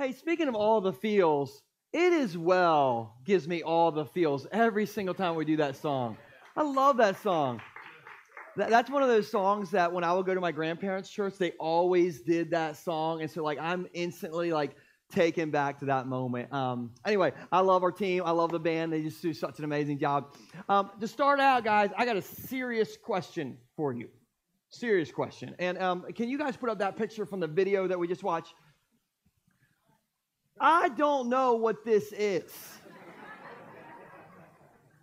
Hey, speaking of all the feels, it is well gives me all the feels every single time we do that song. I love that song. That's one of those songs that when I would go to my grandparents' church, they always did that song, and so like I'm instantly like taken back to that moment. Um, anyway, I love our team. I love the band. They just do such an amazing job. Um, to start out, guys, I got a serious question for you. Serious question. And um, can you guys put up that picture from the video that we just watched? I don't know what this is.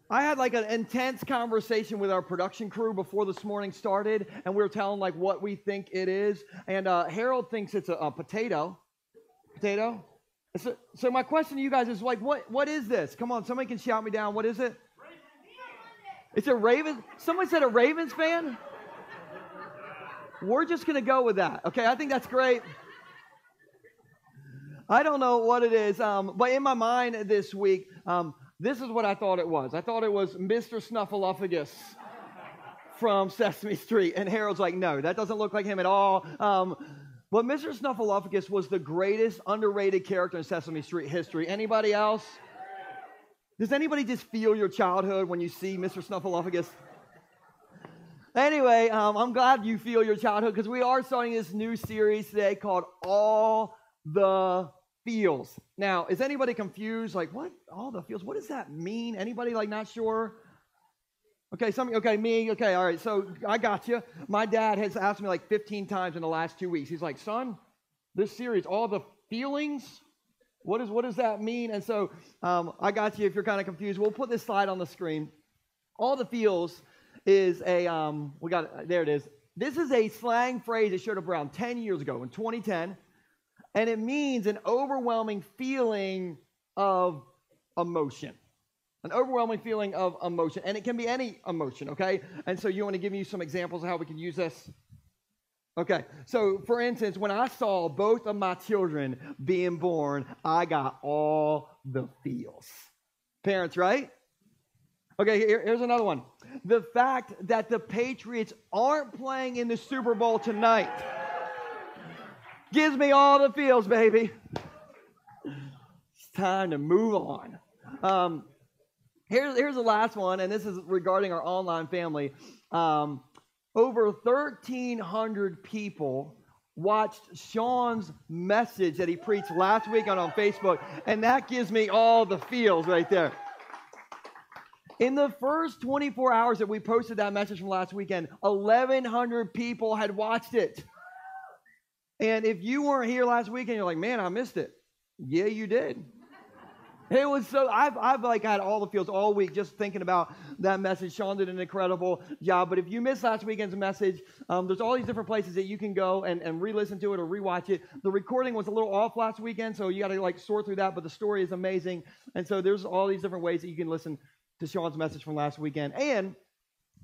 I had like an intense conversation with our production crew before this morning started, and we were telling like what we think it is. And uh, Harold thinks it's a, a potato. Potato. So, so, my question to you guys is like, what what is this? Come on, somebody can shout me down. What is it? It's a Raven. Somebody said a Ravens fan. We're just gonna go with that. Okay, I think that's great. I don't know what it is, um, but in my mind this week, um, this is what I thought it was. I thought it was Mr. Snuffleupagus from Sesame Street. And Harold's like, no, that doesn't look like him at all. Um, but Mr. Snuffleupagus was the greatest underrated character in Sesame Street history. Anybody else? Does anybody just feel your childhood when you see Mr. Snuffleupagus? Anyway, um, I'm glad you feel your childhood because we are starting this new series today called All the feels. Now, is anybody confused? Like, what? All the feels. What does that mean? Anybody like not sure? Okay, some okay, me, okay, all right. So I got you. My dad has asked me like 15 times in the last two weeks. He's like, son, this series, all the feelings, what is what does that mean? And so um, I got you if you're kind of confused. We'll put this slide on the screen. All the feels is a um, we got there it is. This is a slang phrase that showed up around 10 years ago in 2010 and it means an overwhelming feeling of emotion. An overwhelming feeling of emotion. And it can be any emotion, okay? And so you want to give me some examples of how we can use this? Okay, so for instance, when I saw both of my children being born, I got all the feels. Parents, right? Okay, here, here's another one. The fact that the Patriots aren't playing in the Super Bowl tonight gives me all the feels, baby. It's time to move on. Um, here's, here's the last one, and this is regarding our online family. Um, over 1,300 people watched Sean's message that he preached last week on, on Facebook, and that gives me all the feels right there. In the first 24 hours that we posted that message from last weekend, 1,100 people had watched it. And if you weren't here last weekend, you're like, man, I missed it. Yeah, you did. It was so I've I've like had all the feels all week just thinking about that message. Sean did an incredible job. But if you missed last weekend's message, um, there's all these different places that you can go and, and re-listen to it or rewatch it. The recording was a little off last weekend, so you got to like sort through that. But the story is amazing, and so there's all these different ways that you can listen to Sean's message from last weekend. And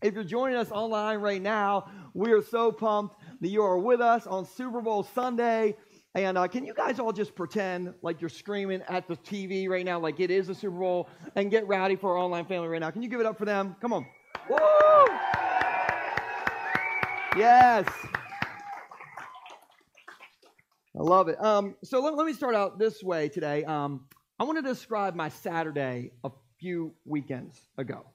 if you're joining us online right now, we are so pumped that you are with us on Super Bowl Sunday. And uh, can you guys all just pretend like you're screaming at the TV right now, like it is the Super Bowl, and get rowdy for our online family right now? Can you give it up for them? Come on. Woo! Yes. I love it. Um, so let, let, me start out this way today. Um, I want to describe my Saturday a few weekends ago.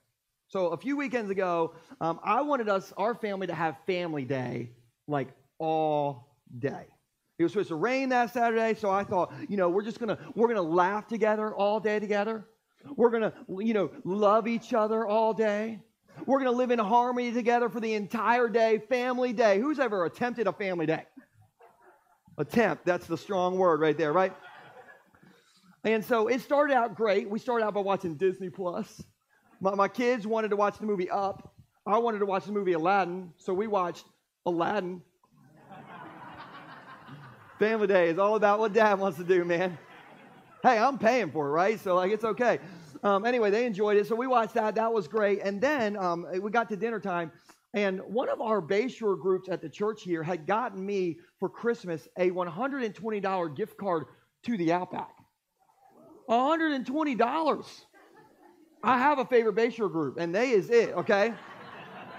So a few weekends ago, um, I wanted us, our family, to have family day like all day. It was supposed to rain that Saturday, so I thought, you know, we're just gonna we're gonna laugh together all day together. We're gonna, you know, love each other all day. We're gonna live in harmony together for the entire day, family day. Who's ever attempted a family day? Attempt, that's the strong word right there, right? And so it started out great. We started out by watching Disney Plus. My, my kids wanted to watch the movie Up. I wanted to watch the movie Aladdin, so we watched Aladdin. Family Day is all about what dad wants to do, man. Hey, I'm paying for it, right? So, like, it's okay. Um, anyway, they enjoyed it. So, we watched that. That was great. And then um, we got to dinner time. And one of our Bayshore groups at the church here had gotten me for Christmas a $120 gift card to the Outback. $120. I have a favorite Bayshore group, and they is it, okay?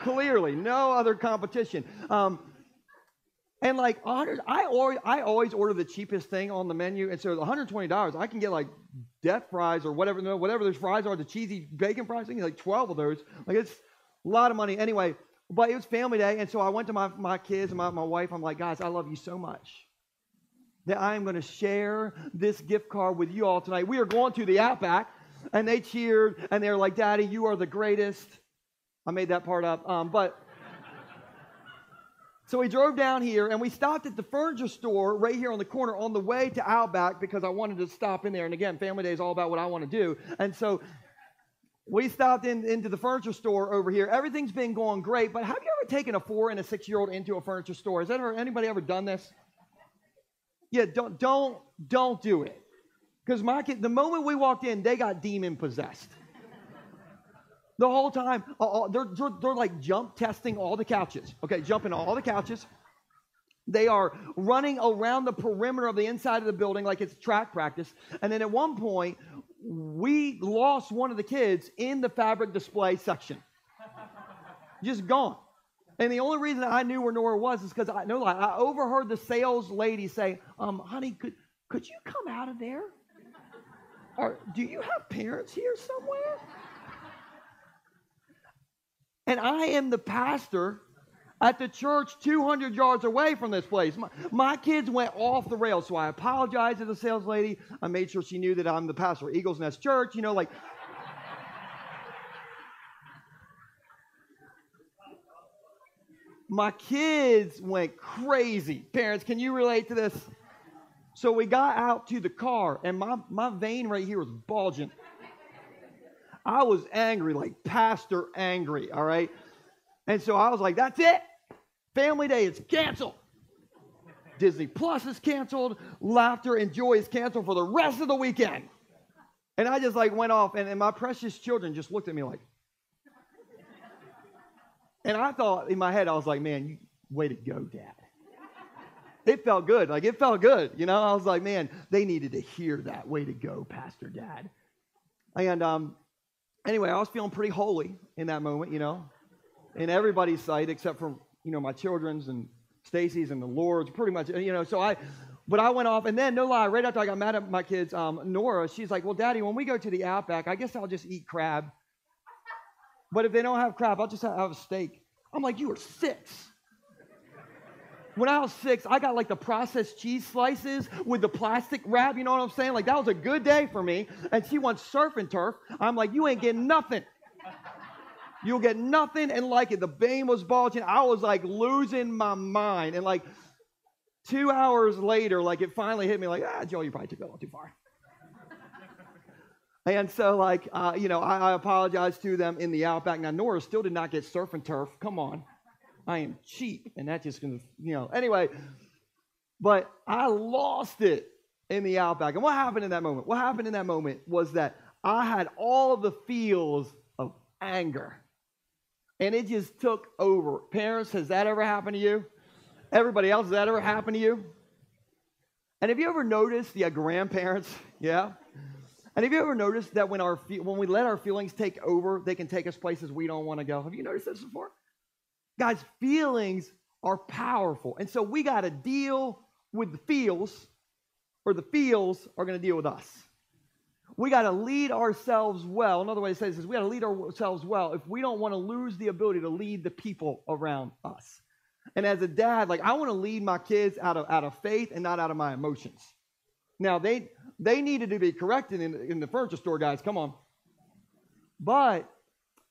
Clearly, no other competition. Um, And like I always, I always order the cheapest thing on the menu. And so $120, I can get like death fries or whatever, whatever those fries are, the cheesy bacon fries. I think like 12 of those. Like it's a lot of money. Anyway, but it was family day. And so I went to my, my kids and my, my wife. I'm like, guys, I love you so much that I am going to share this gift card with you all tonight. We are going to the Outback. And they cheered and they're like, Daddy, you are the greatest. I made that part up. Um, but so we drove down here and we stopped at the furniture store right here on the corner on the way to Outback because I wanted to stop in there. And again, family day is all about what I want to do. And so we stopped in, into the furniture store over here. Everything's been going great, but have you ever taken a four and a six year old into a furniture store? Has ever, anybody ever done this? Yeah, don't don't don't do it. Because my kid, the moment we walked in, they got demon possessed. The whole time, uh, uh, they're, they're, they're like jump testing all the couches. Okay, jumping all the couches. They are running around the perimeter of the inside of the building like it's track practice. And then at one point, we lost one of the kids in the fabric display section. Just gone. And the only reason I knew where Nora was is because I know I overheard the sales lady say, um, honey, could could you come out of there? Or do you have parents here somewhere? And I am the pastor at the church 200 yards away from this place. My, my, kids went off the rails, so I apologized to the sales lady. I made sure she knew that I'm the pastor of Eagles Nest Church. You know, like. my kids went crazy. Parents, can you relate to this? So we got out to the car, and my, my vein right here was bulging. I was angry, like pastor angry, all right? And so I was like, that's it. Family Day is canceled. Disney Plus is canceled. Laughter and Joy is canceled for the rest of the weekend. And I just like went off, and, and my precious children just looked at me like, and I thought in my head, I was like, man, you, way to go, Dad. It felt good. Like, it felt good. You know, I was like, man, they needed to hear that. Way to go, Pastor Dad. And um, anyway, I was feeling pretty holy in that moment, you know, in everybody's sight except for, you know, my children's and Stacy's and the Lord's, pretty much, you know. So I, but I went off, and then, no lie, right after I got mad at my kids, um, Nora, she's like, well, Daddy, when we go to the Outback, I guess I'll just eat crab. But if they don't have crab, I'll just have a steak. I'm like, you are six. When I was six, I got like the processed cheese slices with the plastic wrap. You know what I'm saying? Like, that was a good day for me. And she wants surf and turf. I'm like, you ain't getting nothing. You'll get nothing and like it. The vein was bulging. I was like losing my mind. And like two hours later, like it finally hit me like, ah, Joe, you probably took that a little too far. And so, like, uh, you know, I, I apologized to them in the outback. Now, Nora still did not get surf and turf. Come on. I am cheap. And that just going to, you know, anyway. But I lost it in the outback. And what happened in that moment? What happened in that moment was that I had all the feels of anger. And it just took over. Parents, has that ever happened to you? Everybody else, has that ever happened to you? And have you ever noticed, yeah, grandparents, yeah? And have you ever noticed that when, our, when we let our feelings take over, they can take us places we don't want to go? Have you noticed this before? Guys, feelings are powerful. And so we got to deal with the feels, or the feels are going to deal with us. We got to lead ourselves well. Another way to say this is we got to lead ourselves well if we don't want to lose the ability to lead the people around us. And as a dad, like I want to lead my kids out of out of faith and not out of my emotions. Now, they, they needed to be corrected in, in the furniture store, guys. Come on. But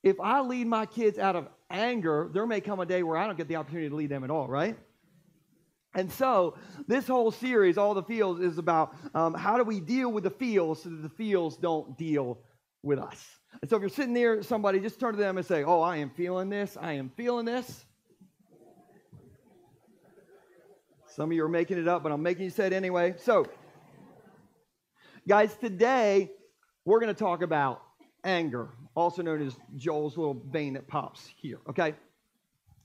if I lead my kids out of anger, there may come a day where I don't get the opportunity to lead them at all, right? And so, this whole series, All the Feels, is about um, how do we deal with the feels so that the feels don't deal with us. And so, if you're sitting near somebody, just turn to them and say, Oh, I am feeling this. I am feeling this. Some of you are making it up, but I'm making you say it anyway. So, Guys, today we're going to talk about anger, also known as Joel's little vein that pops here, okay?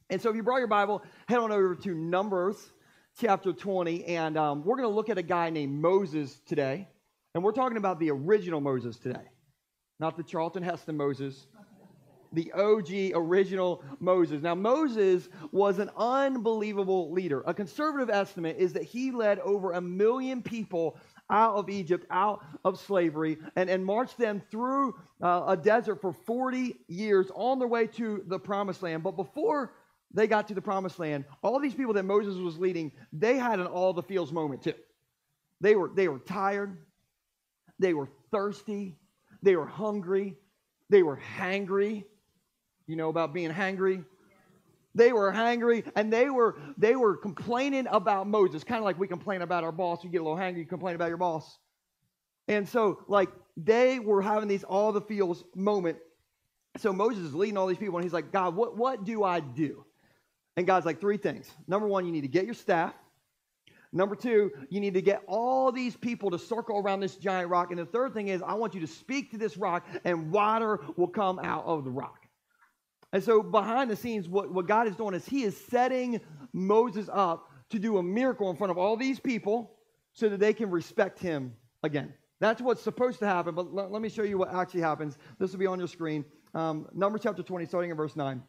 And so if you brought your Bible, head on over to Numbers chapter 20, and um, we're going to look at a guy named Moses today. And we're talking about the original Moses today, not the Charlton Heston Moses, the OG original Moses. Now, Moses was an unbelievable leader. A conservative estimate is that he led over a million people out of Egypt, out of slavery, and, and marched them through uh, a desert for 40 years on their way to the promised land. But before they got to the promised land, all these people that Moses was leading, they had an all the feels moment too. They were, they were tired, they were thirsty, they were hungry, they were hangry. You know about being hangry? They were hangry and they were they were complaining about Moses, kind of like we complain about our boss. You get a little hangry, you complain about your boss. And so, like, they were having these all the feels moment. So Moses is leading all these people, and he's like, God, what, what do I do? And God's like, three things. Number one, you need to get your staff. Number two, you need to get all these people to circle around this giant rock. And the third thing is, I want you to speak to this rock, and water will come out of the rock. And so, behind the scenes, what, what God is doing is He is setting Moses up to do a miracle in front of all these people so that they can respect Him again. That's what's supposed to happen, but let, let me show you what actually happens. This will be on your screen. Um, Numbers chapter 20, starting in verse 9.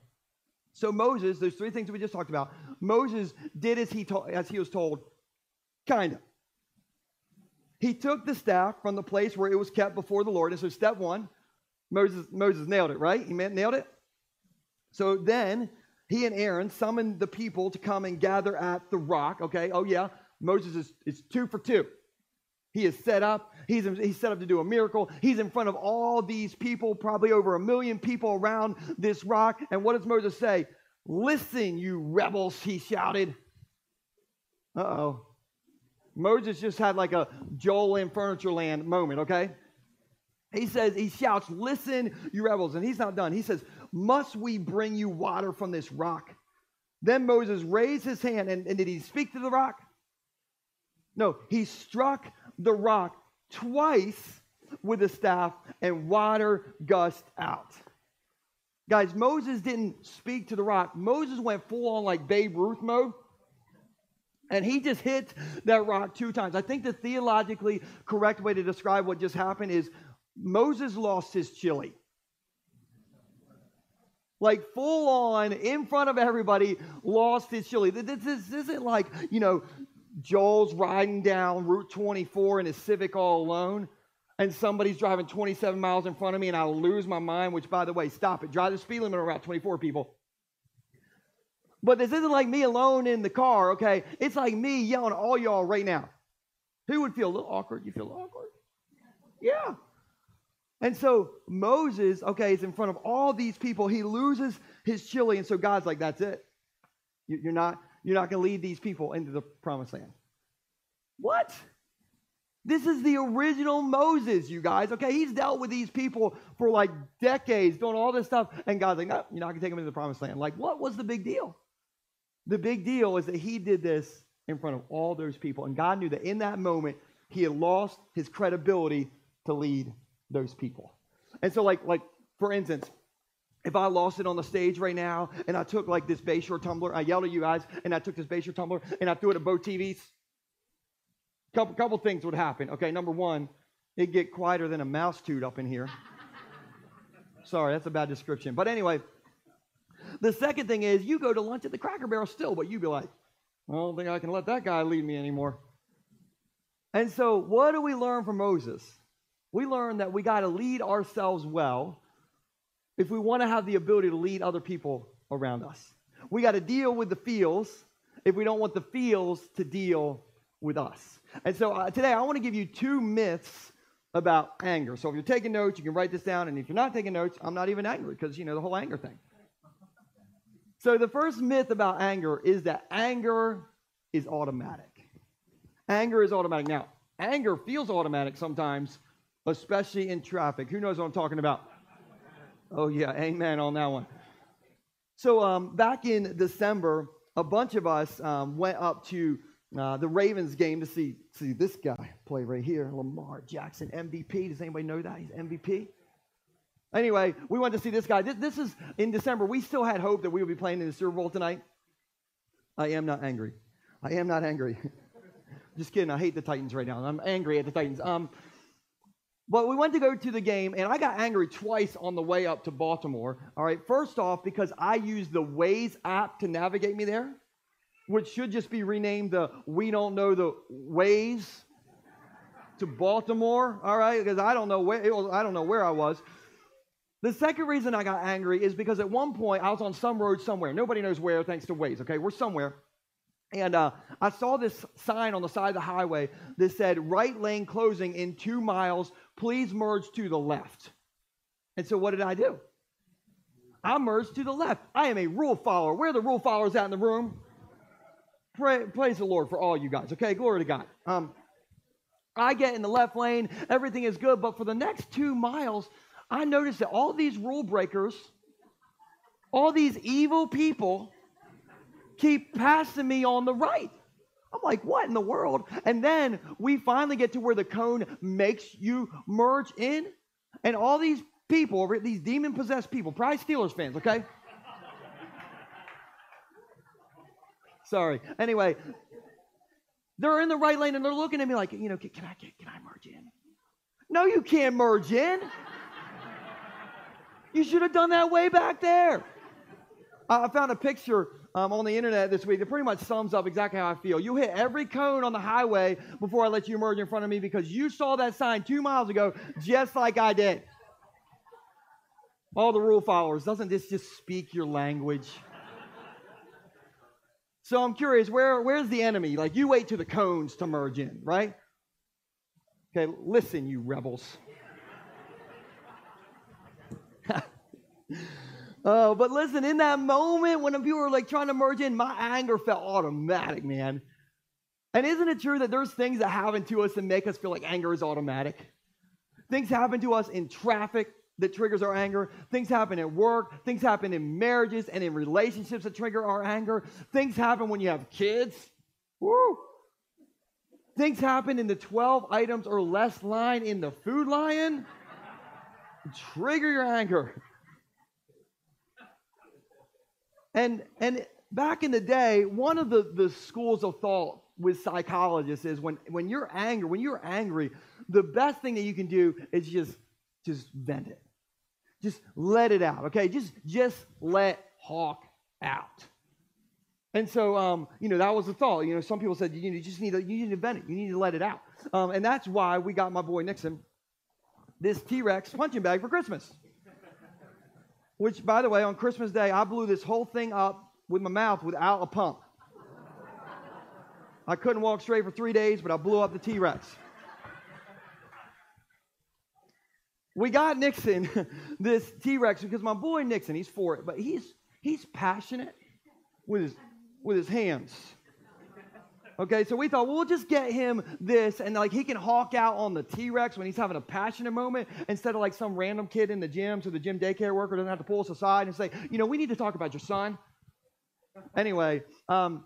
So Moses, there's three things we just talked about. Moses did as he, to- as he was told, kind of. He took the staff from the place where it was kept before the Lord. And so step one, Moses, Moses nailed it, right? He nailed it. So then he and Aaron summoned the people to come and gather at the rock. Okay, oh yeah, Moses is, is two for two. He is set up. He's, he's set up to do a miracle. He's in front of all these people, probably over a million people around this rock. And what does Moses say? Listen, you rebels, he shouted. Uh oh. Moses just had like a Joel in Furniture Land moment, okay? He says, he shouts, Listen, you rebels. And he's not done. He says, Must we bring you water from this rock? Then Moses raised his hand, and, and did he speak to the rock? No, he struck the rock twice with a staff, and water gushed out. Guys, Moses didn't speak to the rock. Moses went full on like Babe Ruth mode. And he just hit that rock two times. I think the theologically correct way to describe what just happened is Moses lost his chili. Like full on in front of everybody, lost his chili. This, this, isn't like, you know, Joel's riding down Route 24 in his Civic all alone, and somebody's driving 27 miles in front of me, and I lose my mind, which, by the way, stop it. Drive the speed limit around 24 people. But this isn't like me alone in the car, okay? It's like me yelling at all y'all right now. Who would feel a little awkward? You feel awkward? Yeah. And so Moses, okay, is in front of all these people. He loses his chili, and so God's like, "That's it. You're not you're not going to lead these people into the promised land. What? This is the original Moses, you guys. Okay, he's dealt with these people for like decades, doing all this stuff, and God's like, no, you're not going to take them into the promised land. Like, what was the big deal? The big deal is that he did this in front of all those people, and God knew that in that moment he had lost his credibility to lead those people. And so, like, like for instance, if I lost it on the stage right now and I took like this Bayshore tumbler, I yelled at you guys and I took this Bayshore tumbler and I threw it at both TVs, couple, couple things would happen. Okay, number one, it'd get quieter than a mouse toot up in here. Sorry, that's a bad description. But anyway, the second thing is you go to lunch at the Cracker Barrel still, but you'd be like, I don't think I can let that guy lead me anymore. And so, what do we learn from Moses? We learn that we got to lead ourselves well if we want to have the ability to lead other people around us. We got to deal with the feels if we don't want the feels to deal with us. And so uh, today I want to give you two myths about anger. So if you're taking notes, you can write this down. And if you're not taking notes, I'm not even angry because, you know, the whole anger thing. So the first myth about anger is that anger is automatic. Anger is automatic. Now, anger feels automatic sometimes, especially in traffic. Who knows what I'm talking about? Oh, yeah, amen on that one. So, um, back in December, a bunch of us um, went up to uh, the Ravens game to see, see this guy play right here, Lamar Jackson, MVP. Does anybody know that? He's MVP. Anyway, we went to see this guy. This, this is in December. We still had hope that we would be playing in the Super Bowl tonight. I am not angry. I am not angry. Just kidding. I hate the Titans right now. I'm angry at the Titans. Um, But we went to go to the game, and I got angry twice on the way up to Baltimore. All right, first off, because I used the Waze app to navigate me there, which should just be renamed the We Don't Know the Ways to Baltimore. All right, because I don't know where was, I don't know where I was. The second reason I got angry is because at one point I was on some road somewhere. Nobody knows where, thanks to Waze. Okay, we're somewhere. And uh, I saw this sign on the side of the highway that said, right lane closing in two miles, please merge to the left. And so what did I do? I merged to the left. I am a rule follower. Where are the rule followers out in the room? Pray, praise the Lord for all you guys, okay? Glory to God. Um, I get in the left lane, everything is good, but for the next two miles, I noticed that all these rule breakers, all these evil people, keep passing me on the right. I'm like, what in the world? And then we finally get to where the cone makes you merge in, and all these people, these demon possessed people, probably Steelers fans, okay? Sorry. Anyway, they're in the right lane and they're looking at me like, you know, can, can I can, can I merge in? No, you can't merge in. You should have done that way back there. I found a picture um, on the internet this week that pretty much sums up exactly how I feel. You hit every cone on the highway before I let you merge in front of me because you saw that sign two miles ago, just like I did. All the rule followers, doesn't this just speak your language? So I'm curious, where, where's the enemy? Like, you wait to the cones to merge in, right? Okay, listen, you rebels. Oh, but listen, in that moment when people were like trying to merge in, my anger felt automatic, man. And isn't it true that there's things that happen to us that make us feel like anger is automatic? Things happen to us in traffic that triggers our anger. Things happen at work. Things happen in marriages and in relationships that trigger our anger. Things happen when you have kids. Woo! Things happen in the 12 items or less line in the food lion. Trigger your anger. And, and back in the day, one of the, the schools of thought with psychologists is when, when you're angry, when you're angry, the best thing that you can do is just, just vent it. Just let it out, okay? Just, just let Hulk out. And so, um, you know, that was the thought. You know, some people said, you, you just need to, you need to vent it. You need to let it out. Um, and that's why we got my boy Nixon this T-Rex punching bag for Christmas. Which, by the way, on Christmas Day, I blew this whole thing up with my mouth without a pump. I couldn't walk straight for three days, but I blew up the T Rex. We got Nixon this T Rex because my boy Nixon, he's for it, but he's he's passionate with his with his hands. Okay, so we thought, well, we'll just get him this, and like he can hulk out on the T Rex when he's having a passionate moment instead of like some random kid in the gym, so the gym daycare worker doesn't have to pull us aside and say, you know, we need to talk about your son. Anyway, um,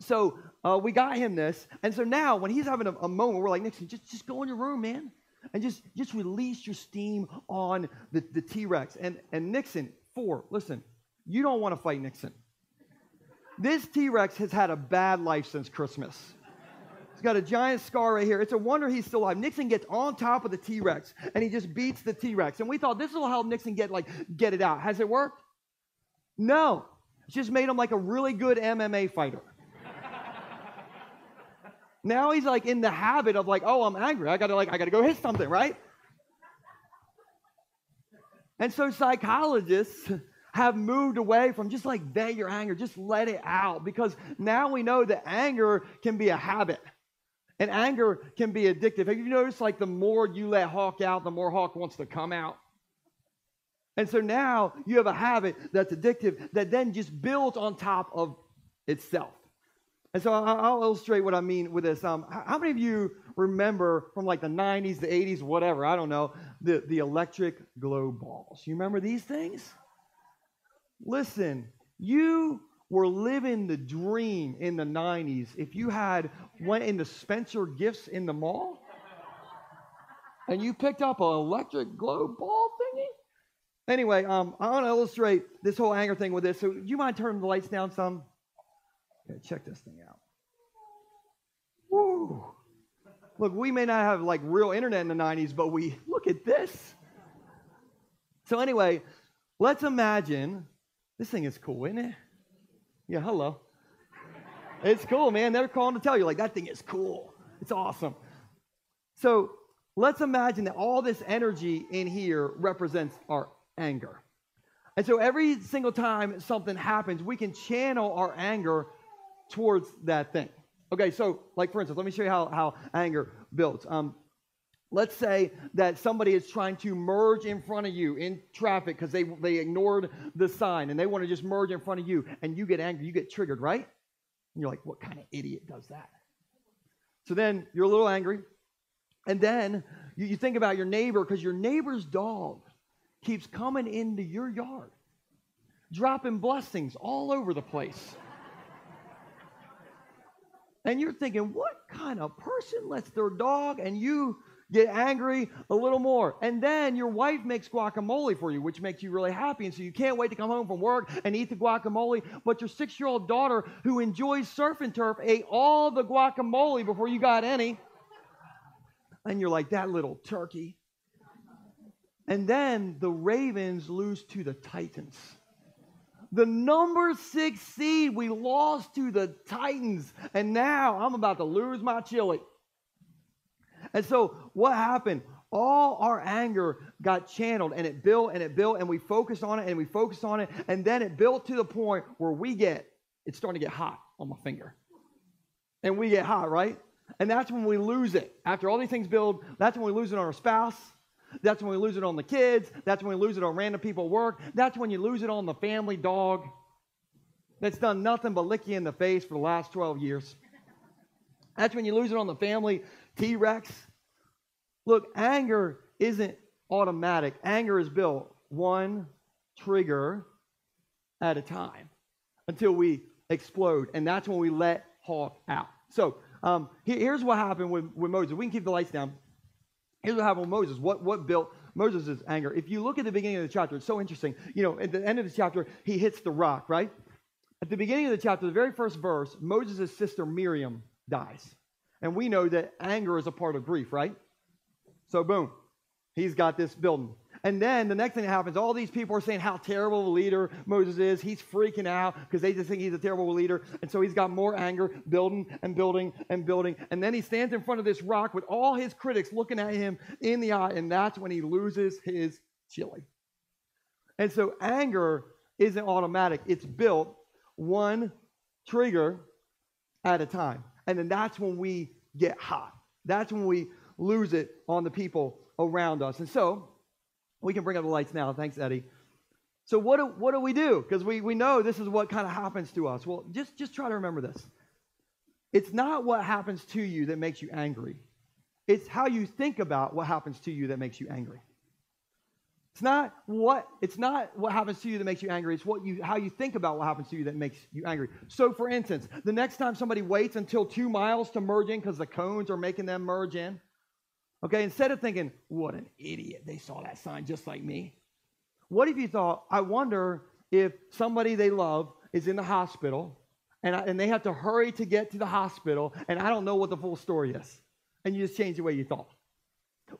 so uh, we got him this, and so now when he's having a, a moment, we're like, Nixon, just just go in your room, man, and just just release your steam on the, the T Rex. And and Nixon, four, listen, you don't want to fight Nixon. This T Rex has had a bad life since Christmas. He's got a giant scar right here. It's a wonder he's still alive. Nixon gets on top of the T Rex and he just beats the T Rex. And we thought this will help Nixon get like get it out. Has it worked? No. It's just made him like a really good MMA fighter. now he's like in the habit of like, oh, I'm angry. I gotta like, I gotta go hit something, right? And so psychologists have moved away from just like vent your anger, just let it out. Because now we know that anger can be a habit. And anger can be addictive. Have you noticed like the more you let Hulk out, the more Hulk wants to come out? And so now you have a habit that's addictive that then just builds on top of itself. And so I'll illustrate what I mean with this. Um, how many of you remember from like the 90s, the 80s, whatever, I don't know, the, the electric glow balls? You remember these things? Listen, you were living the dream in the 90s if you had went into Spencer Gifts in the mall and you picked up an electric glow ball thingy. Anyway, um, I want to illustrate this whole anger thing with this. So, you mind turning the lights down some? Okay, check this thing out. Woo! Look, we may not have like real internet in the 90s, but we look at this. So, anyway, let's imagine this thing is cool, isn't it? Yeah, hello. It's cool, man. They're calling to tell you, like, that thing is cool. It's awesome. So, let's imagine that all this energy in here represents our anger. And so, every single time something happens, we can channel our anger towards that thing. Okay, so like for instance, let me show you how, how anger builds. Um, let's say that somebody is trying to merge in front of you in traffic because they, they ignored the sign and they want to just merge in front of you and you get angry, you get triggered, right? And you're like, what kind of idiot does that? So then you're a little angry. And then you, you think about your neighbor because your neighbor's dog keeps coming into your yard, dropping blessings all over the place. And you're thinking, what kind of person lets their dog and you get angry a little more? And then your wife makes guacamole for you, which makes you really happy. And so you can't wait to come home from work and eat the guacamole. But your six year old daughter, who enjoys surf and turf, ate all the guacamole before you got any. And you're like, that little turkey. And then the Ravens lose to the Titans the number six seed. We lost to the Titans, and now I'm about to lose my chili. And so, what happened? All our anger got channeled and it built and it built, and we focused on it and we focused on it, and then it built to the point where we get it's starting to get hot on my finger. And we get hot, right? And that's when we lose it. After all these things build, that's when we lose it on our spouse. That's when we lose it on the kids. That's when we lose it on random people at work. That's when you lose it on the family dog that's done nothing but lick you in the face for the last 12 years. That's when you lose it on the family T Rex. Look, anger isn't automatic, anger is built one trigger at a time until we explode. And that's when we let Hulk out. So um, here's what happened with, with Moses. We can keep the lights down. Here's what happened with Moses. What, what built Moses' anger? If you look at the beginning of the chapter, it's so interesting. You know, at the end of the chapter, he hits the rock, right? At the beginning of the chapter, the very first verse, Moses' sister Miriam dies. And we know that anger is a part of grief, right? So, boom, he's got this building. And then the next thing that happens, all these people are saying how terrible of a leader Moses is. He's freaking out because they just think he's a terrible leader. And so he's got more anger, building and building and building. And then he stands in front of this rock with all his critics looking at him in the eye. And that's when he loses his chili. And so anger isn't automatic, it's built one trigger at a time. And then that's when we get hot. That's when we lose it on the people around us. And so we can bring up the lights now. Thanks, Eddie. So what do, what do we do? Because we, we know this is what kind of happens to us. Well, just, just try to remember this. It's not what happens to you that makes you angry. It's how you think about what happens to you that makes you angry. It's not what it's not what happens to you that makes you angry. It's what you how you think about what happens to you that makes you angry. So for instance, the next time somebody waits until two miles to merge in because the cones are making them merge in, Okay, instead of thinking, what an idiot, they saw that sign just like me. What if you thought, I wonder if somebody they love is in the hospital and, I, and they have to hurry to get to the hospital and I don't know what the full story is? And you just change the way you thought.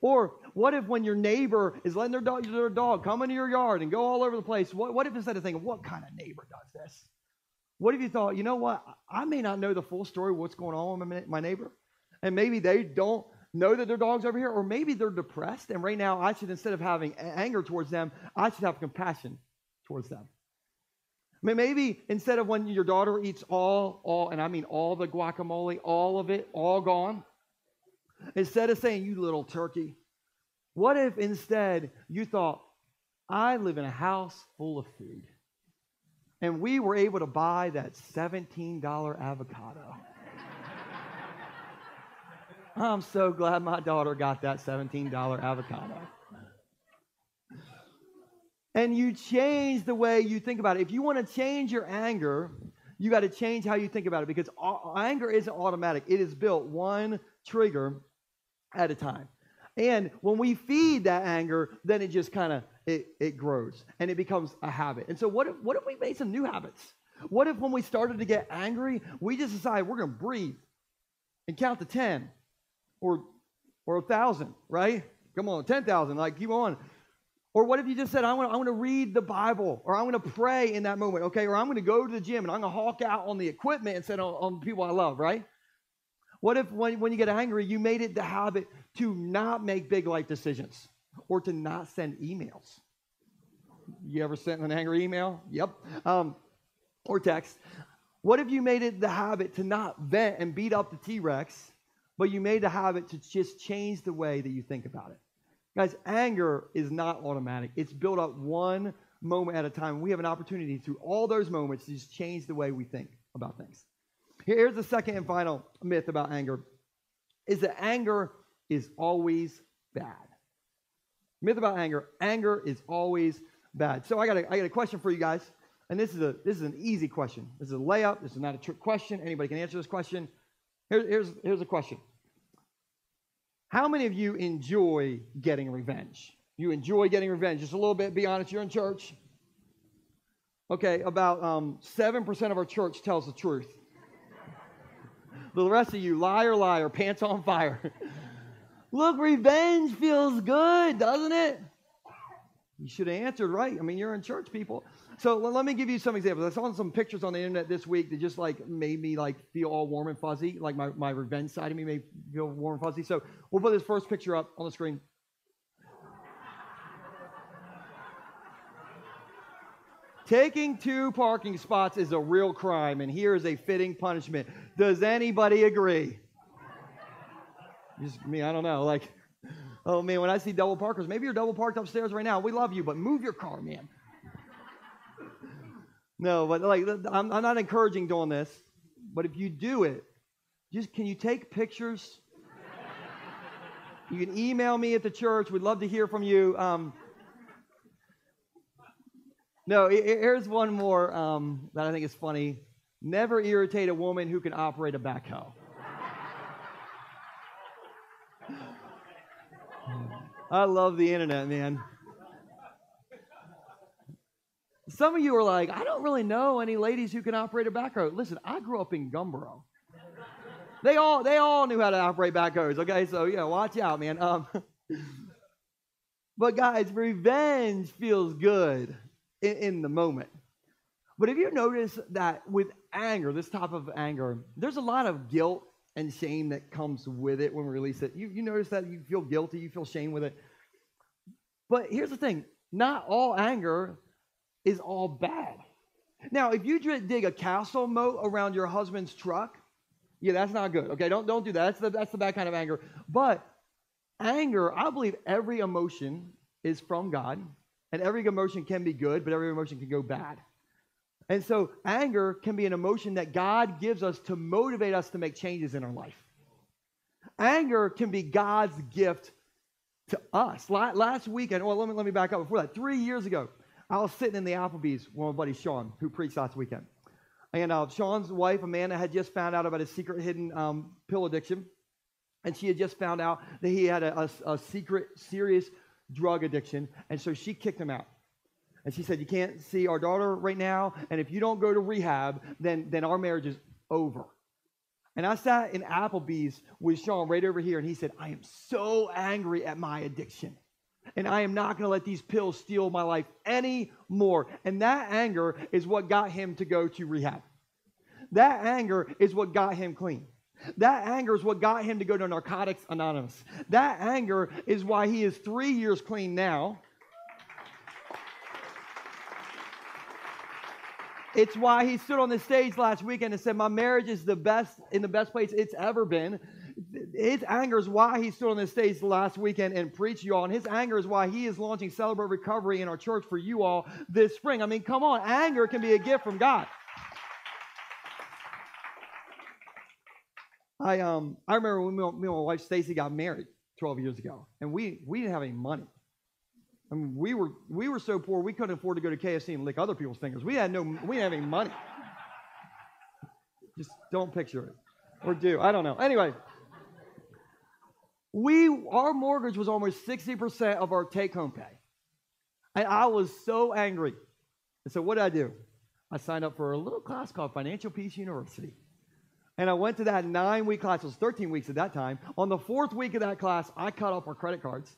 Or what if when your neighbor is letting their dog, their dog come into your yard and go all over the place, what, what if instead of thinking, what kind of neighbor does this? What if you thought, you know what? I may not know the full story of what's going on with my neighbor. And maybe they don't know that their dog's over here, or maybe they're depressed, and right now I should, instead of having anger towards them, I should have compassion towards them. I mean, maybe instead of when your daughter eats all, all, and I mean all the guacamole, all of it, all gone, instead of saying, you little turkey, what if instead you thought, I live in a house full of food, and we were able to buy that $17 avocado? I'm so glad my daughter got that $17 avocado. And you change the way you think about it. If you want to change your anger, you got to change how you think about it because anger isn't automatic. It is built one trigger at a time. And when we feed that anger, then it just kind of it, it grows and it becomes a habit. And so what if, what if we made some new habits? What if when we started to get angry, we just decide we're to breathe and count to 10 or or a thousand, right? Come on, ten thousand. Like keep on. Or what if you just said, I want, I want to read the Bible, or I'm going to pray in that moment, okay? Or I'm going to go to the gym and I'm going to hulk out on the equipment and of on the people I love, right? What if when, when you get angry, you made it the habit to not make big life decisions or to not send emails? You ever sent an angry email? Yep. Um, or text. What if you made it the habit to not vent and beat up the T Rex, but you made the habit to just change the way that you think about it? Guys, anger is not automatic. It's built up one moment at a time. We have an opportunity through all those moments to just change the way we think about things. Here's the second and final myth about anger is that anger is always bad. Myth about anger, anger is always bad. So I got a, I got a question for you guys. And this is a this is an easy question. This is a layup. This is not a trick question. Anybody can answer this question. Here, here's here's a question. How many of you enjoy getting revenge? You enjoy getting revenge. Just a little bit, be honest, you're in church. Okay, about um, 7% of our church tells the truth. The rest of you, liar, liar, pants on fire. Look, revenge feels good, doesn't it? You should have answered right. I mean, you're in church, people. So let me give you some examples. I saw some pictures on the internet this week that just like made me like feel all warm and fuzzy. Like my, my revenge side of me made me feel warm and fuzzy. So we'll put this first picture up on the screen. Taking two parking spots is a real crime, and here is a fitting punishment. Does anybody agree? Just me, I don't know. Like, oh man, when I see double parkers, maybe you're double parked upstairs right now. We love you, but move your car, man. No, but like I'm, I'm not encouraging doing this. But if you do it, just can you take pictures? you can email me at the church. We'd love to hear from you. Um, no, here's one more um, that I think is funny. Never irritate a woman who can operate a backhoe. I love the internet, man. Some of you are like, I don't really know any ladies who can operate a backhoe. Listen, I grew up in Gumboro. They all they all knew how to operate backhoes. Okay, so yeah, watch out, man. Um, but guys, revenge feels good in, in the moment. But have you noticed that with anger, this type of anger, there's a lot of guilt and shame that comes with it when we release it. You, you notice that you feel guilty, you feel shame with it. But here's the thing not all anger is all bad. Now, if you dig a castle moat around your husband's truck, yeah, that's not good. Okay, don't, don't do that. That's the, that's the bad kind of anger. But anger, I believe every emotion is from God, and every emotion can be good, but every emotion can go bad. And so anger can be an emotion that God gives us to motivate us to make changes in our life. Anger can be God's gift to us. Last weekend, well, let me, let me back up before that. Three years ago, I was sitting in the Applebee's with my buddy Sean, who preached last weekend. And uh, Sean's wife, Amanda, had just found out about his secret hidden um, pill addiction. And she had just found out that he had a, a, a secret, serious drug addiction. And so she kicked him out. And she said, You can't see our daughter right now. And if you don't go to rehab, then, then our marriage is over. And I sat in Applebee's with Sean right over here, and he said, I am so angry at my addiction. And I am not going to let these pills steal my life anymore. And that anger is what got him to go to rehab. That anger is what got him clean. That anger is what got him to go to Narcotics Anonymous. That anger is why he is three years clean now. It's why he stood on the stage last weekend and said, My marriage is the best in the best place it's ever been his anger is why he stood on the stage last weekend and preached you all. And his anger is why he is launching Celebrate Recovery in our church for you all this spring. I mean, come on, anger can be a gift from God. I um I remember when me and my wife Stacy got married 12 years ago, and we we didn't have any money. I mean, we were we were so poor we couldn't afford to go to KFC and lick other people's fingers. We had no we didn't have any money. Just don't picture it, or do I don't know. Anyway, we our mortgage was almost 60% of our take-home pay. And I was so angry. And so what did I do? I signed up for a little class called Financial Peace University. And I went to that nine week class. It was 13 weeks at that time. On the fourth week of that class, I cut off our credit cards.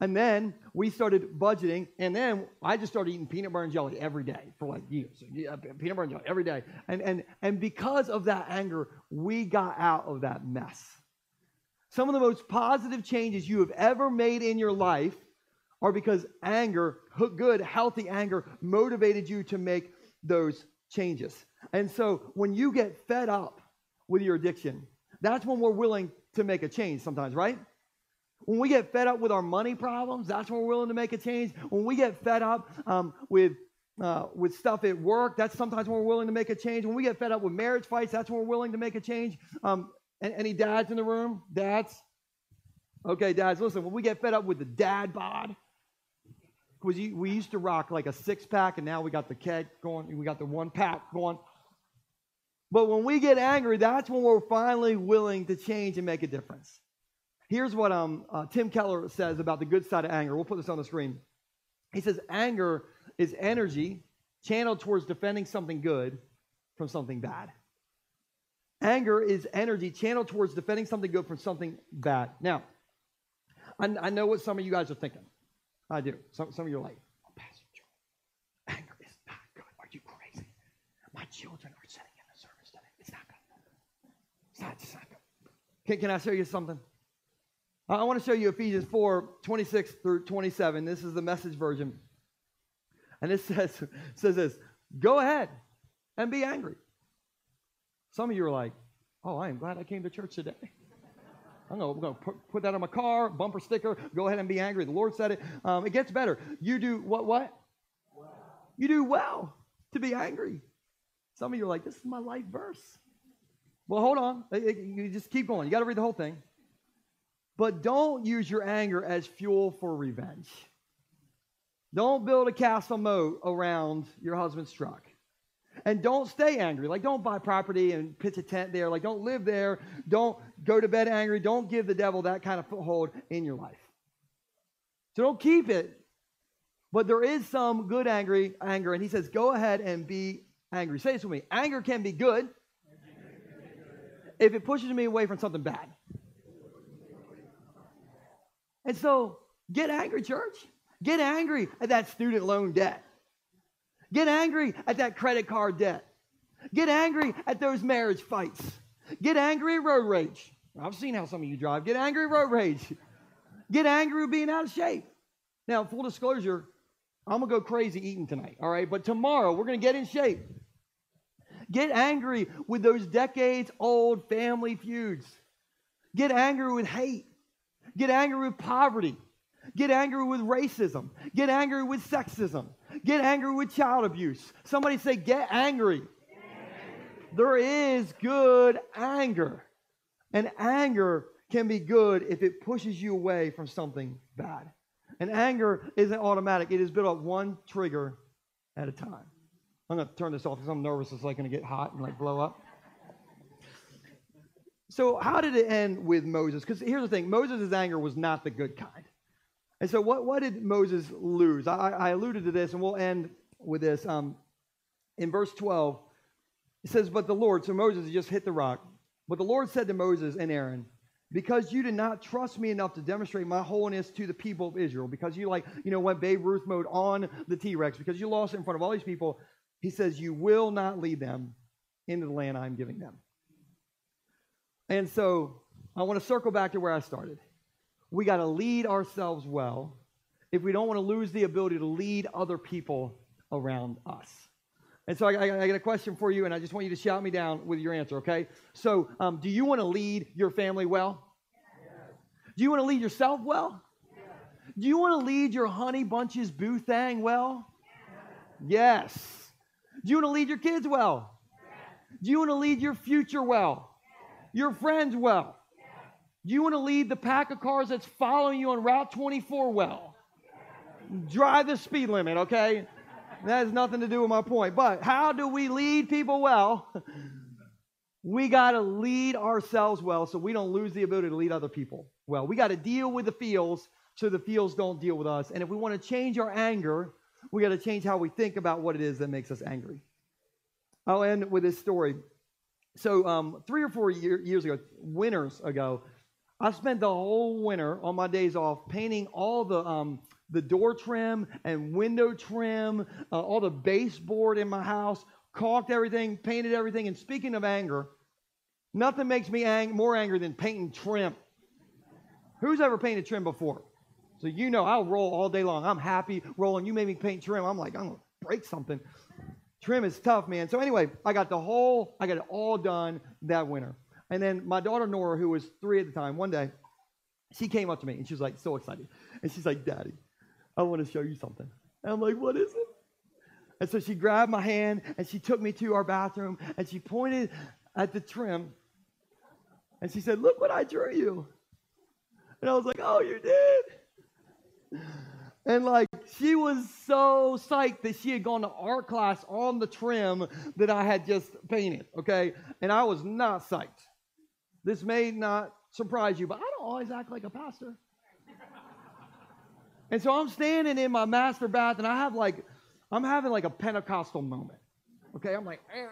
And then we started budgeting. And then I just started eating peanut butter and jelly every day for like years. Yeah, peanut butter and jelly every day. And, and, and because of that anger, we got out of that mess. Some of the most positive changes you have ever made in your life are because anger, good, healthy anger, motivated you to make those changes. And so when you get fed up with your addiction, that's when we're willing to make a change sometimes, right? When we get fed up with our money problems, that's when we're willing to make a change. When we get fed up um, with uh, with stuff at work, that's sometimes when we're willing to make a change. When we get fed up with marriage fights, that's when we're willing to make a change. Um, any dads in the room? Dads? Okay, dads, listen, when we get fed up with the dad bod, because we used to rock like a six pack, and now we got the keg going, we got the one pack going. But when we get angry, that's when we're finally willing to change and make a difference. Here's what um, uh, Tim Keller says about the good side of anger. We'll put this on the screen. He says, Anger is energy channeled towards defending something good from something bad. Anger is energy channeled towards defending something good from something bad. Now, I, I know what some of you guys are thinking. I do. Some, some of you are like, oh, Pastor Joe, anger is not good. Are you crazy? My children are sitting in the service today. It's not good. It's not, it's not good. Can, can I show you something? I want to show you Ephesians 4 26 through 27. This is the message version. And it says, says this Go ahead and be angry. Some of you are like, oh, I am glad I came to church today. I'm going to put, put that on my car, bumper sticker, go ahead and be angry. The Lord said it. Um, it gets better. You do what? What? You do well to be angry. Some of you are like, this is my life verse. Well, hold on. You just keep going. You got to read the whole thing. But don't use your anger as fuel for revenge. Don't build a castle moat around your husband's truck. And don't stay angry. Like, don't buy property and pitch a tent there. Like, don't live there. Don't go to bed angry. Don't give the devil that kind of foothold in your life. So don't keep it. But there is some good angry anger. And he says, go ahead and be angry. Say this with me. Anger can be good if it pushes me away from something bad. And so get angry, church. Get angry at that student loan debt. Get angry at that credit card debt. Get angry at those marriage fights. Get angry at road rage. I've seen how some of you drive. Get angry at road rage. Get angry with being out of shape. Now, full disclosure, I'm going to go crazy eating tonight, all right? But tomorrow, we're going to get in shape. Get angry with those decades old family feuds. Get angry with hate. Get angry with poverty. Get angry with racism. Get angry with sexism. Get angry with child abuse. Somebody say, get angry. There is good anger. And anger can be good if it pushes you away from something bad. And anger isn't automatic, it is built up one trigger at a time. I'm going to turn this off because I'm nervous it's like going to get hot and like blow up. So, how did it end with Moses? Because here's the thing Moses' anger was not the good kind. And so, what, what did Moses lose? I, I alluded to this, and we'll end with this. Um, in verse 12, it says, But the Lord, so Moses just hit the rock. But the Lord said to Moses and Aaron, because you did not trust me enough to demonstrate my holiness to the people of Israel, because you like, you know, went Babe Ruth mode on the T-Rex, because you lost it in front of all these people, he says, you will not lead them into the land I'm giving them. And so I want to circle back to where I started we got to lead ourselves well if we don't want to lose the ability to lead other people around us. And so I, I, I got a question for you, and I just want you to shout me down with your answer, okay? So, um, do you want to lead your family well? Do you want to lead yourself well? Do you want to lead your honey bunches boo thang well? Yes. Do you want to lead your kids well? Do you want to lead your future well? Your friends well? You want to lead the pack of cars that's following you on Route 24 well. Drive the speed limit, okay? That has nothing to do with my point. But how do we lead people well? We got to lead ourselves well so we don't lose the ability to lead other people well. We got to deal with the feels so the feels don't deal with us. And if we want to change our anger, we got to change how we think about what it is that makes us angry. I'll end with this story. so um, three or four year, years ago, winters ago, I spent the whole winter on my days off painting all the um, the door trim and window trim, uh, all the baseboard in my house, caulked everything, painted everything. And speaking of anger, nothing makes me ang- more angry than painting trim. Who's ever painted trim before? So you know I'll roll all day long. I'm happy rolling. You made me paint trim. I'm like, I'm gonna break something. Trim is tough, man. So anyway, I got the whole, I got it all done that winter. And then my daughter Nora, who was three at the time, one day, she came up to me and she was like so excited. And she's like, Daddy, I want to show you something. And I'm like, what is it? And so she grabbed my hand and she took me to our bathroom and she pointed at the trim and she said, Look what I drew you. And I was like, Oh, you did? And like she was so psyched that she had gone to art class on the trim that I had just painted. Okay. And I was not psyched. This may not surprise you, but I don't always act like a pastor. And so I'm standing in my master bath and I have like, I'm having like a Pentecostal moment. Okay, I'm like, eh.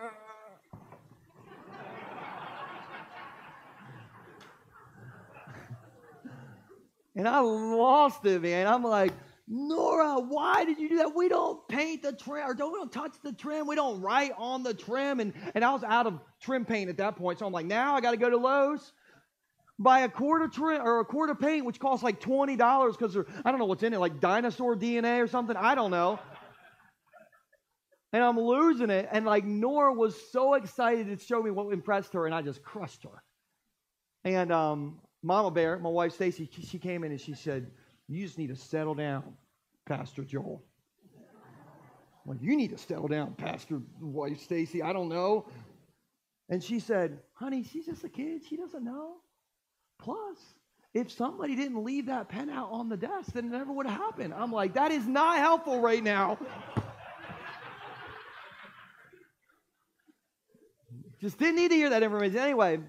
and I lost it, man. I'm like, Nora, why did you do that? We don't paint the trim, or don't we don't touch the trim. We don't write on the trim. And and I was out of trim paint at that point, so I'm like, now I got to go to Lowe's buy a quart of trim or a quart of paint, which costs like twenty dollars because I don't know what's in it, like dinosaur DNA or something. I don't know. And I'm losing it. And like Nora was so excited to show me what impressed her, and I just crushed her. And um, Mama Bear, my wife Stacy, she came in and she said, "You just need to settle down, Pastor Joel." Well, you need to settle down, Pastor wife Stacy. I don't know. And she said, "Honey, she's just a kid. She doesn't know." Plus, if somebody didn't leave that pen out on the desk, then it never would have happened. I'm like, that is not helpful right now. Just didn't need to hear that information. Anyway,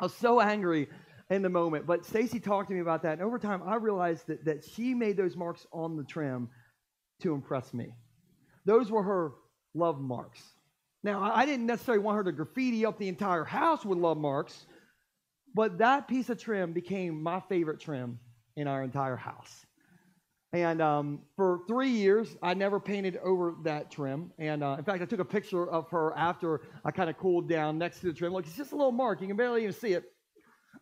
I was so angry in the moment. But Stacy talked to me about that. And over time, I realized that, that she made those marks on the trim to impress me. Those were her love marks. Now, I didn't necessarily want her to graffiti up the entire house with love marks. But that piece of trim became my favorite trim in our entire house. And um, for three years, I never painted over that trim. And uh, in fact, I took a picture of her after I kind of cooled down next to the trim. Look, it's just a little mark. You can barely even see it.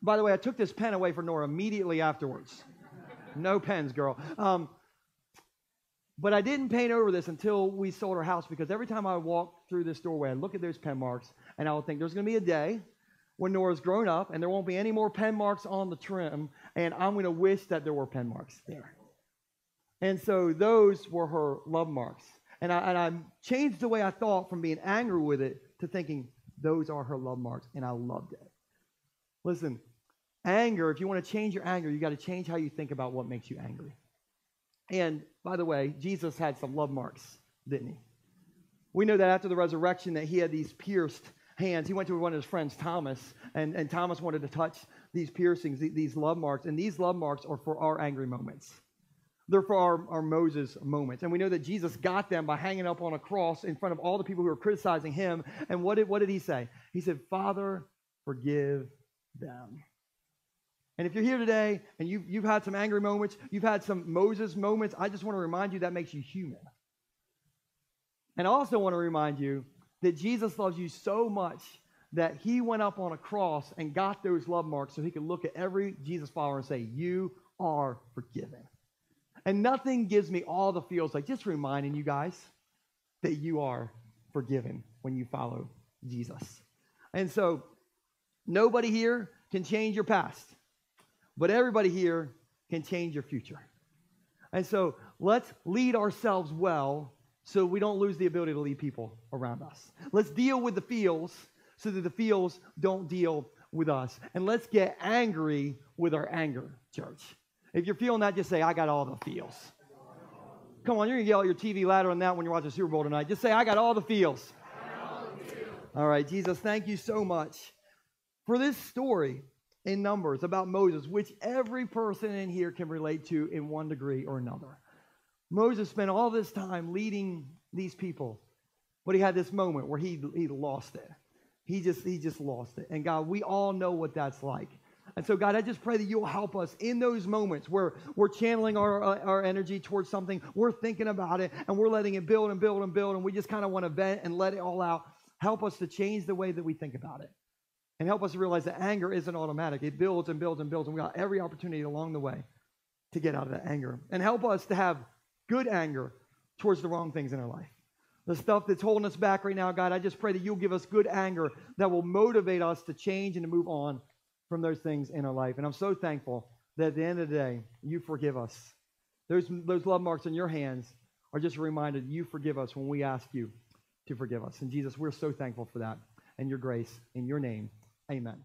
By the way, I took this pen away from Nora immediately afterwards. no pens, girl. Um, but I didn't paint over this until we sold our house because every time I walk through this doorway, I look at those pen marks and I would think there's going to be a day when Nora's grown up and there won't be any more pen marks on the trim, and I'm going to wish that there were pen marks there. And so those were her love marks. And I, and I changed the way I thought from being angry with it to thinking those are her love marks, and I loved it. Listen, anger, if you want to change your anger, you got to change how you think about what makes you angry. And by the way, Jesus had some love marks, didn't he? We know that after the resurrection that he had these pierced hands. He went to one of his friends, Thomas, and, and Thomas wanted to touch these piercings, these love marks. And these love marks are for our angry moments. They're for our, our Moses moments. And we know that Jesus got them by hanging up on a cross in front of all the people who were criticizing him. And what did, what did he say? He said, Father, forgive them. And if you're here today and you've, you've had some angry moments, you've had some Moses moments, I just want to remind you that makes you human. And I also want to remind you that Jesus loves you so much that he went up on a cross and got those love marks so he could look at every Jesus follower and say, You are forgiven. And nothing gives me all the feels like just reminding you guys that you are forgiven when you follow Jesus. And so, nobody here can change your past, but everybody here can change your future. And so, let's lead ourselves well so we don't lose the ability to lead people around us. Let's deal with the feels so that the feels don't deal with us. And let's get angry with our anger, church. If you're feeling that, just say, I got all the feels. Come on, you're going to yell at your TV louder on that when you're watching Super Bowl tonight. Just say, I got all the feels. All, the feels. all right, Jesus, thank you so much for this story in Numbers about Moses, which every person in here can relate to in one degree or another. Moses spent all this time leading these people, but he had this moment where he, he lost it. he just he just lost it. And God, we all know what that's like. And so, God, I just pray that you'll help us in those moments where we're channeling our, our energy towards something, we're thinking about it, and we're letting it build and build and build, and we just kind of want to vent and let it all out. Help us to change the way that we think about it. And help us realize that anger isn't automatic. It builds and builds and builds, and we got every opportunity along the way to get out of that anger. And help us to have good anger towards the wrong things in our life. The stuff that's holding us back right now, God, I just pray that you'll give us good anger that will motivate us to change and to move on from those things in our life. And I'm so thankful that at the end of the day, you forgive us. Those, those love marks on your hands are just a reminder that you forgive us when we ask you to forgive us. And Jesus, we're so thankful for that and your grace. In your name, amen.